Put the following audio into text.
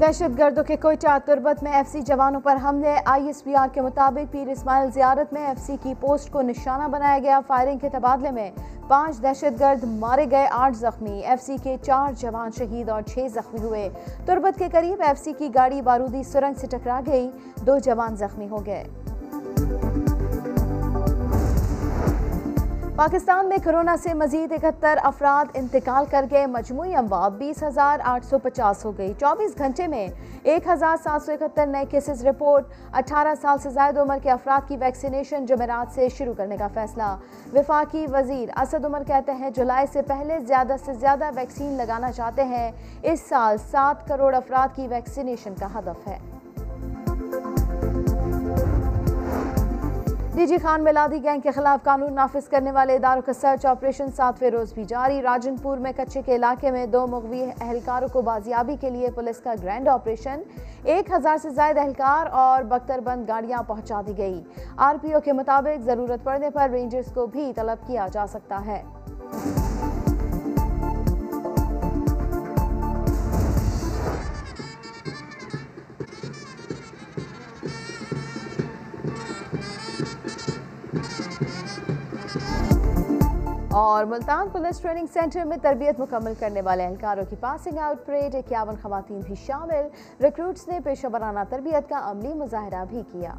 دہشت گردوں کے کوئٹہ تربت میں ایف سی جوانوں پر حملے۔ آئی ایس پی آر کے مطابق پیر اسماعیل زیارت میں ایف سی کی پوسٹ کو نشانہ بنایا گیا۔ فائرنگ کے تبادلے میں پانچ دہشت گرد مارے گئے، آٹھ زخمی۔ ایف سی کے چار جوان شہید اور چھ زخمی ہوئے۔ تربت کے قریب ایف سی کی گاڑی بارودی سرنگ سے ٹکرا گئی۔ دو جوان زخمی ہو گئے۔ پاکستان میں کرونا سے مزید اکہتر افراد انتقال کر گئے، مجموعی اموات بیس ہزار آٹھ سو پچاس ہو گئی۔ چوبیس گھنٹے میں ایک ہزار سات سو اکہتر نئے کیسز رپورٹ، اٹھارہ سال سے زائد عمر کے افراد کی ویکسینیشن جمعرات سے شروع کرنے کا فیصلہ۔ وفاقی وزیر اسد عمر کہتے ہیں، جولائی سے پہلے زیادہ سے زیادہ ویکسین لگانا چاہتے ہیں۔ اس سال سات کروڑ افراد کی ویکسینیشن کا ہدف ہے۔ ڈی جی خان میلادی گینگ کے خلاف قانون نافذ کرنے والے اداروں کا سرچ آپریشن ساتویں روز بھی جاری۔ راجن پور میں کچے کے علاقے میں دو مغوی اہلکاروں کو بازیابی کے لیے پولیس کا گرینڈ آپریشن۔ ایک ہزار سے زائد اہلکار اور بختر بند گاڑیاں پہنچا دی گئی آر پی او کے مطابق ضرورت پڑنے پر رینجرز کو بھی طلب کیا جا سکتا ہے۔ اور ملتان پولیس ٹریننگ سینٹر میں تربیت مکمل کرنے والے اہلکاروں کی پاسنگ آؤٹ پریڈ اکیاون خواتین بھی شامل۔ ریکروٹس نے پیشہ ورانہ تربیت کا عملی مظاہرہ بھی کیا۔